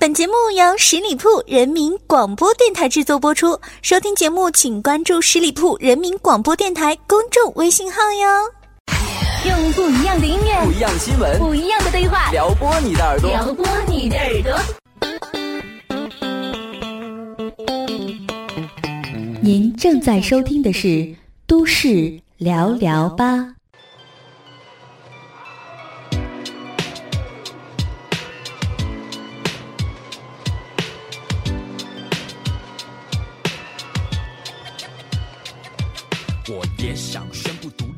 本节目由十里铺人民广播电台制作播出。收听节目，请关注十里铺人民广播电台公众微信号哟。用不一样的音乐，不一样的新闻，不一样的对话，撩拨你的耳朵，撩拨你的耳朵。您正在收听的是《都市聊聊吧》。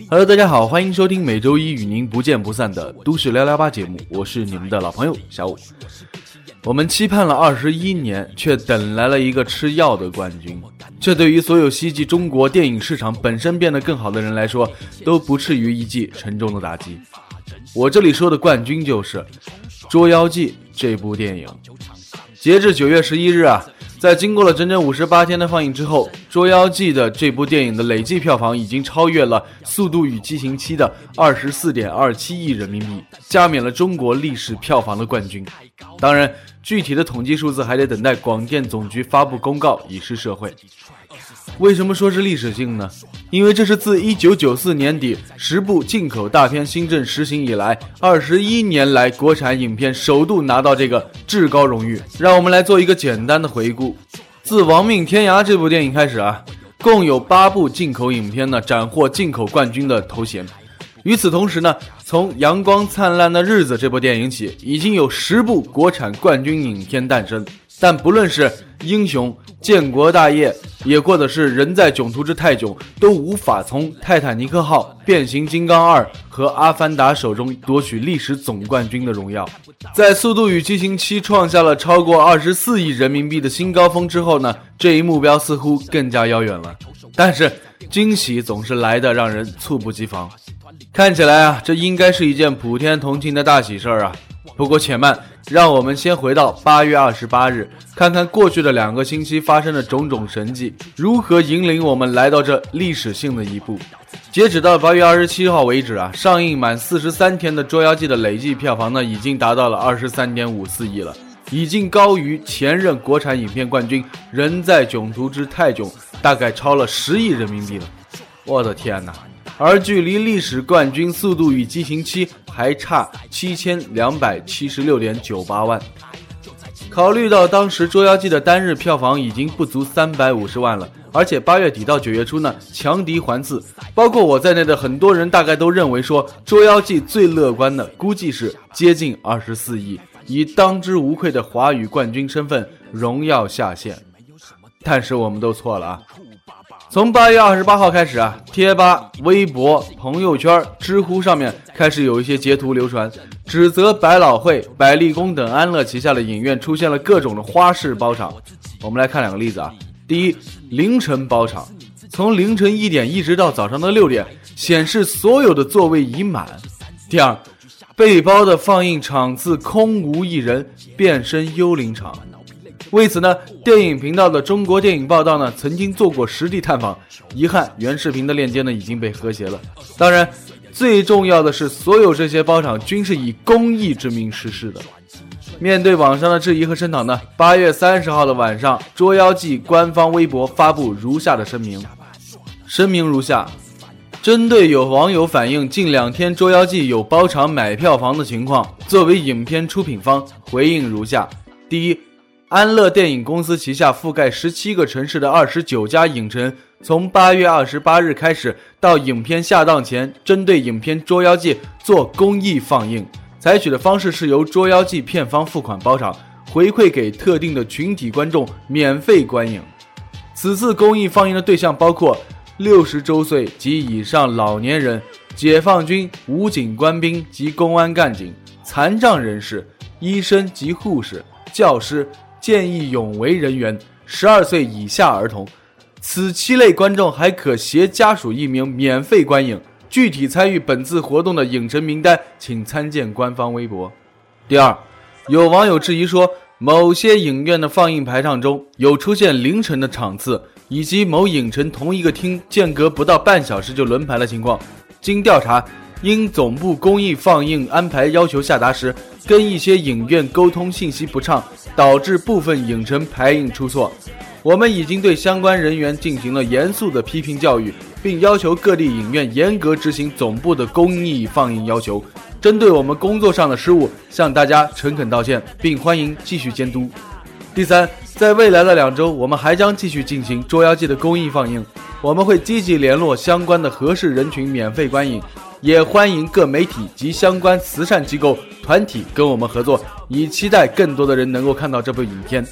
Hello，大家好，欢迎收听每周一与您不见不散的《都市聊聊吧》节目，我是你们的老朋友小五。我们期盼了二十一年，却等来了一个吃药的冠军。这对于所有希冀中国电影市场本身变得更好的人来说，都不至于一记沉重的打击。我这里说的冠军就是《捉妖记》这部电影。截至九月十一日啊，在经过了整整五十八天的放映之后，《捉妖记》的这部电影的累计票房已经超越了《速度与激情七》的二十四点二七亿人民币，加冕了中国历史票房的冠军。当然，具体的统计数字还得等待广电总局发布公告以示社会。为什么说是历史性呢？因为这是自1994年底十部进口大片新政实行以来，二十一年来国产影片首度拿到这个至高荣誉。让我们来做一个简单的回顾：自《亡命天涯》这部电影开始啊，共有八部进口影片呢斩获进口冠军的头衔。与此同时呢，从《阳光灿烂的日子》这部电影起，已经有十部国产冠军影片诞生。但不论是英雄、建国大业，也或者是人在囧途之泰囧，都无法从泰坦尼克号、变形金刚二和阿凡达手中夺取历史总冠军的荣耀。在《速度与激情七》创下了超过二十四亿人民币的新高峰之后呢，这一目标似乎更加遥远了。但是惊喜总是来的让人猝不及防。看起来啊，这应该是一件普天同庆的大喜事儿啊。不过且慢，让我们先回到八月二十八日，看看过去的两个星期发生的种种神迹，如何引领我们来到这历史性的一步。截止到八月二十七号为止啊，上映满四十三天的《捉妖记》的累计票房呢，已经达到了二十三点五四亿了，已经高于前任国产影片冠军《人在囧途之泰囧》，大概超了十亿人民币了。我的天哪！而距离历史冠军《速度与激情七》还差七千两百七十六点九八万。考虑到当时《捉妖记》的单日票房已经不足三百五十万了，而且八月底到九月初呢，强敌环伺，包括我在内的很多人大概都认为说，《捉妖记》最乐观的估计是接近二十四亿，以当之无愧的华语冠军身份荣耀下线。但是我们都错了啊！从八月二十八号开始啊，贴吧、微博、朋友圈、知乎上面开始有一些截图流传，指责百老汇、百丽宫等安乐旗下的影院出现了各种的花式包场。我们来看两个例子啊。第一，凌晨包场，从凌晨一点一直到早上的六点，显示所有的座位已满。第二，被包的放映场次空无一人，变身幽灵场。为此呢，电影频道的中国电影报道呢曾经做过实地探访，遗憾原视频的链接呢已经被和谐了。当然，最重要的是，所有这些包场均是以公益之名实施的。面对网上的质疑和声讨呢，八月三十号的晚上，《捉妖记》官方微博发布如下的声明：声明如下，针对有网友反映近两天《捉妖记》有包场买票房的情况，作为影片出品方，回应如下：第一。安乐电影公司旗下覆盖十七个城市的二十九家影城，从八月二十八日开始到影片下档前，针对影片《捉妖记》做公益放映。采取的方式是由《捉妖记》片方付款包场，回馈给特定的群体观众免费观影。此次公益放映的对象包括六十周岁及以上老年人、解放军、武警官兵及公安干警、残障人士、医生及护士、教师。见义勇为人员、十二岁以下儿童，此七类观众还可携家属一名免费观影。具体参与本次活动的影城名单，请参见官方微博。第二，有网友质疑说，某些影院的放映排场中有出现凌晨的场次，以及某影城同一个厅间隔不到半小时就轮排的情况。经调查，因总部公益放映安排要求下达时，跟一些影院沟通信息不畅，导致部分影城排映出错。我们已经对相关人员进行了严肃的批评教育，并要求各地影院严格执行总部的公益放映要求。针对我们工作上的失误，向大家诚恳道歉，并欢迎继续监督。第三，在未来的两周，我们还将继续进行《捉妖记》的公益放映，我们会积极联络相关的合适人群免费观影，也欢迎各媒体及相关慈善机构团体跟我们合作，以期待更多的人能够看到这部影片。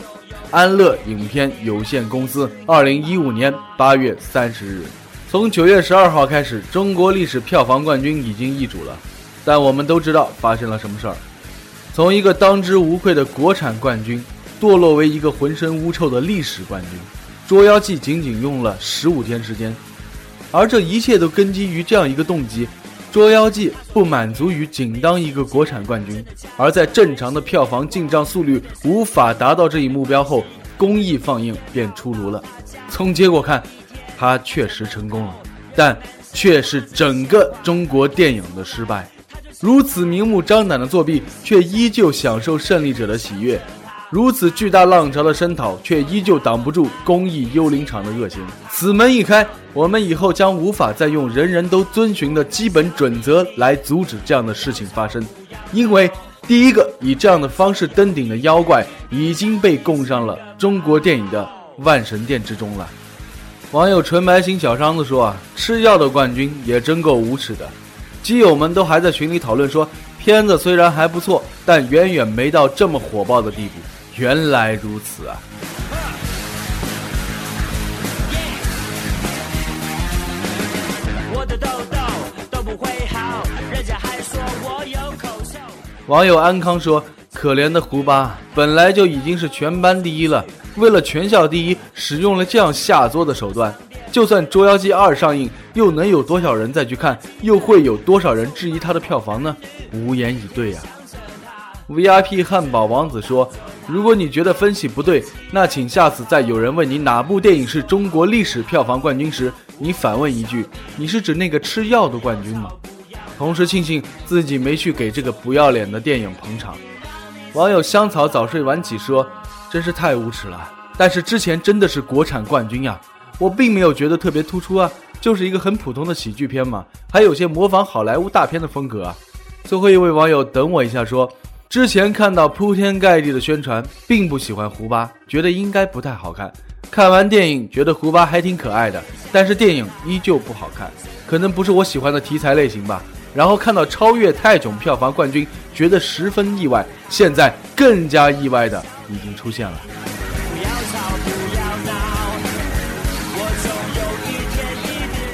安乐影片有限公司，二零一五年八月三十日，从九月十二号开始，中国历史票房冠军已经易主了。但我们都知道发生了什么事儿，从一个当之无愧的国产冠军，堕落为一个浑身污臭的历史冠军。《捉妖记》仅仅用了十五天时间，而这一切都根基于这样一个动机：《捉妖记》不满足于仅当一个国产冠军，而在正常的票房进账速率无法达到这一目标后，公益放映便出炉了。从结果看，它确实成功了，但却是整个中国电影的失败。如此明目张胆的作弊，却依旧享受胜利者的喜悦；如此巨大浪潮的声讨，却依旧挡不住公益幽灵场的恶行。此门一开，我们以后将无法再用人人都遵循的基本准则来阻止这样的事情发生，因为第一个以这样的方式登顶的妖怪已经被供上了中国电影的万神殿之中了。网友纯白型小商子说：“啊，吃药的冠军也真够无耻的。”基友们都还在群里讨论说，片子虽然还不错，但远远没到这么火爆的地步。原来如此啊！网友安康说：“可怜的胡巴，本来就已经是全班第一了，为了全校第一，使用了这样下作的手段。”就算《捉妖记二》上映，又能有多少人再去看？又会有多少人质疑他的票房呢？无言以对呀。VIP 汉堡王子说：“如果你觉得分析不对，那请下次在有人问你哪部电影是中国历史票房冠军时，你反问一句：你是指那个吃药的冠军吗？同时庆幸自己没去给这个不要脸的电影捧场。”网友香草早睡晚起说：“真是太无耻了！但是之前真的是国产冠军呀。”我并没有觉得特别突出啊，就是一个很普通的喜剧片嘛，还有些模仿好莱坞大片的风格啊。最后一位网友等我一下说，之前看到铺天盖地的宣传，并不喜欢胡巴，觉得应该不太好看。看完电影觉得胡巴还挺可爱的，但是电影依旧不好看，可能不是我喜欢的题材类型吧。然后看到超越泰囧票房冠军，觉得十分意外。现在更加意外的已经出现了。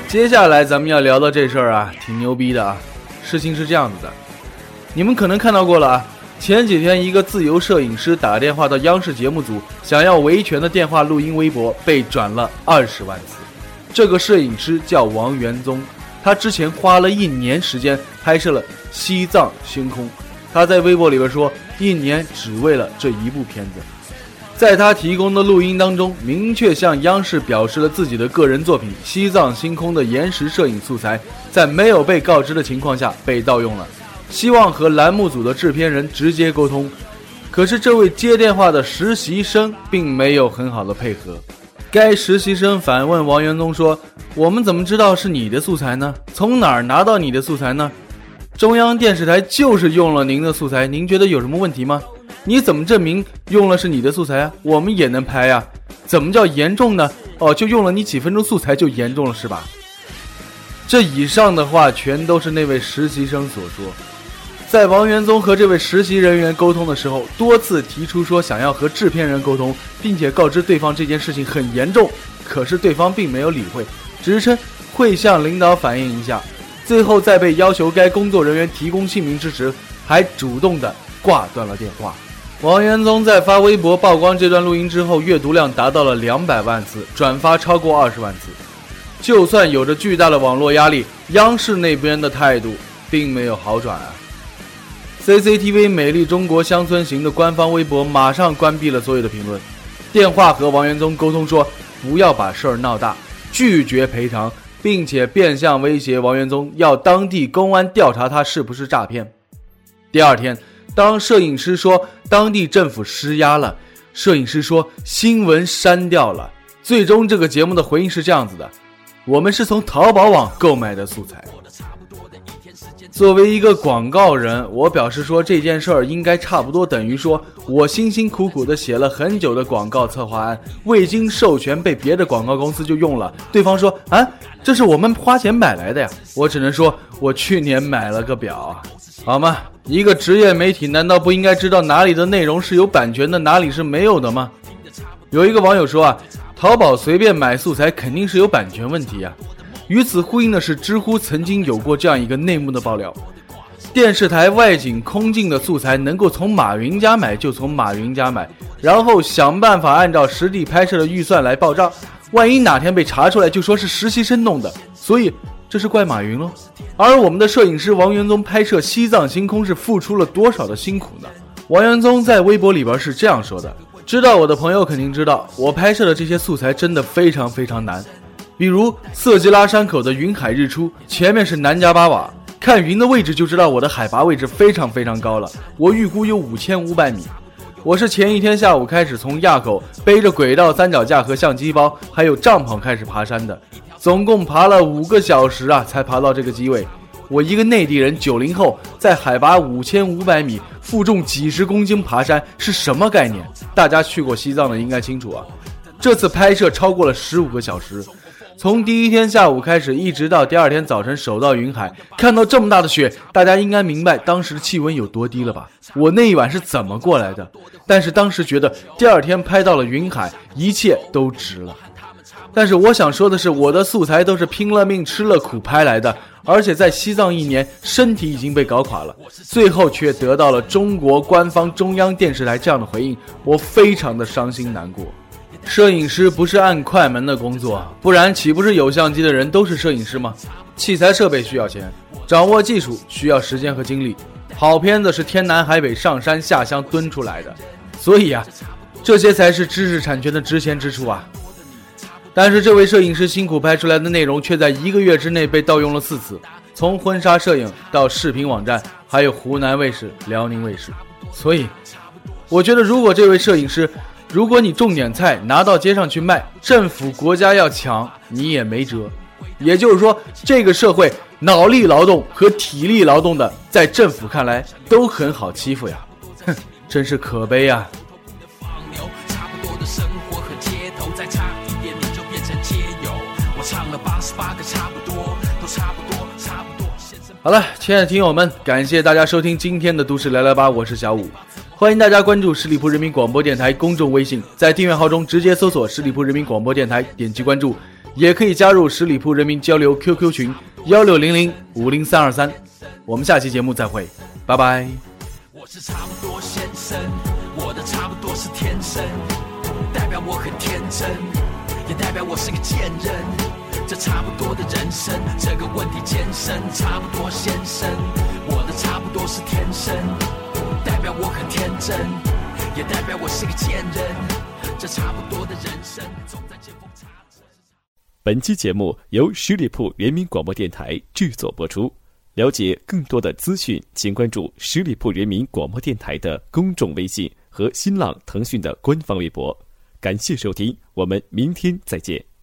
接下来咱们要聊的这事儿啊，挺牛逼的啊。事情是这样子的，你们可能看到过了啊。前几天，一个自由摄影师打电话到央视节目组，想要维权的电话录音微博被转了二十万次。这个摄影师叫王元宗，他之前花了一年时间拍摄了《西藏星空》，他在微博里边说，一年只为了这一部片子。在他提供的录音当中，明确向央视表示了自己的个人作品《西藏星空》的延时摄影素材，在没有被告知的情况下被盗用了，希望和栏目组的制片人直接沟通。可是这位接电话的实习生并没有很好的配合，该实习生反问王元宗说：“我们怎么知道是你的素材呢？从哪儿拿到你的素材呢？中央电视台就是用了您的素材，您觉得有什么问题吗？”你怎么证明用了是你的素材啊？我们也能拍呀？怎么叫严重呢？哦，就用了你几分钟素材就严重了是吧？这以上的话全都是那位实习生所说。在王元宗和这位实习人员沟通的时候，多次提出说想要和制片人沟通，并且告知对方这件事情很严重，可是对方并没有理会，只是称会向领导反映一下。最后在被要求该工作人员提供姓名之时，还主动的挂断了电话。王元宗在发微博曝光这段录音之后，阅读量达到了两百万次，转发超过二十万次。就算有着巨大的网络压力，央视那边的态度并没有好转啊。CCTV《美丽中国乡村行》的官方微博马上关闭了所有的评论，电话和王元宗沟通说不要把事儿闹大，拒绝赔偿，并且变相威胁王元宗要当地公安调查他是不是诈骗。第二天，当摄影师说当地政府施压了，摄影师说新闻删掉了。最终，这个节目的回应是这样子的：我们是从淘宝网购买的素材。作为一个广告人，我表示说这件事儿应该差不多等于说我辛辛苦苦的写了很久的广告策划案，未经授权被别的广告公司就用了。对方说啊，这是我们花钱买来的呀。我只能说我去年买了个表，好吗？一个职业媒体难道不应该知道哪里的内容是有版权的，哪里是没有的吗？有一个网友说啊，淘宝随便买素材肯定是有版权问题呀。与此呼应的是，知乎曾经有过这样一个内幕的爆料：电视台外景空镜的素材能够从马云家买就从马云家买，然后想办法按照实地拍摄的预算来报账。万一哪天被查出来，就说是实习生弄的，所以这是怪马云喽。而我们的摄影师王元宗拍摄西藏星空是付出了多少的辛苦呢？王元宗在微博里边是这样说的：知道我的朋友肯定知道，我拍摄的这些素材真的非常非常难。比如色季拉山口的云海日出，前面是南迦巴瓦，看云的位置就知道我的海拔位置非常非常高了，我预估有五千五百米。我是前一天下午开始从垭口背着轨道三脚架和相机包，还有帐篷开始爬山的，总共爬了五个小时啊，才爬到这个机位。我一个内地人，九零后，在海拔五千五百米，负重几十公斤爬山是什么概念？大家去过西藏的应该清楚啊。这次拍摄超过了十五个小时。从第一天下午开始，一直到第二天早晨，守到云海，看到这么大的雪，大家应该明白当时的气温有多低了吧？我那一晚是怎么过来的？但是当时觉得第二天拍到了云海，一切都值了。但是我想说的是，我的素材都是拼了命吃了苦拍来的，而且在西藏一年，身体已经被搞垮了，最后却得到了中国官方中央电视台这样的回应，我非常的伤心难过。摄影师不是按快门的工作，不然岂不是有相机的人都是摄影师吗？器材设备需要钱，掌握技术需要时间和精力，好片子是天南海北上山下乡蹲出来的，所以啊，这些才是知识产权的值钱之处啊。但是这位摄影师辛苦拍出来的内容，却在一个月之内被盗用了四次，从婚纱摄影到视频网站，还有湖南卫视、辽宁卫视。所以，我觉得如果这位摄影师，如果你种点菜拿到街上去卖，政府国家要抢你也没辙。也就是说，这个社会脑力劳动和体力劳动的，在政府看来都很好欺负呀！哼，真是可悲呀！好了，亲爱的听友们，感谢大家收听今天的都市聊聊吧，我是小五。欢迎大家关注十里铺人民广播电台公众微信，在订阅号中直接搜索“十里铺人民广播电台”，点击关注，也可以加入十里铺人民交流 QQ 群幺六零零五零三二三。我们下期节目再会，拜拜。我是差不多先生，我的差不多是天生，代表我很天真，也代表我是个贱人。这差不多的人生，这个问题艰深，差不多先生，我的差不多是天生。代表我很天真，也代表我是个贱人。这差不多的人生，总在见缝插针。本期节目由十里铺人民广播电台制作播出。了解更多的资讯，请关注十里铺人民广播电台的公众微信和新浪、腾讯的官方微博。感谢收听，我们明天再见。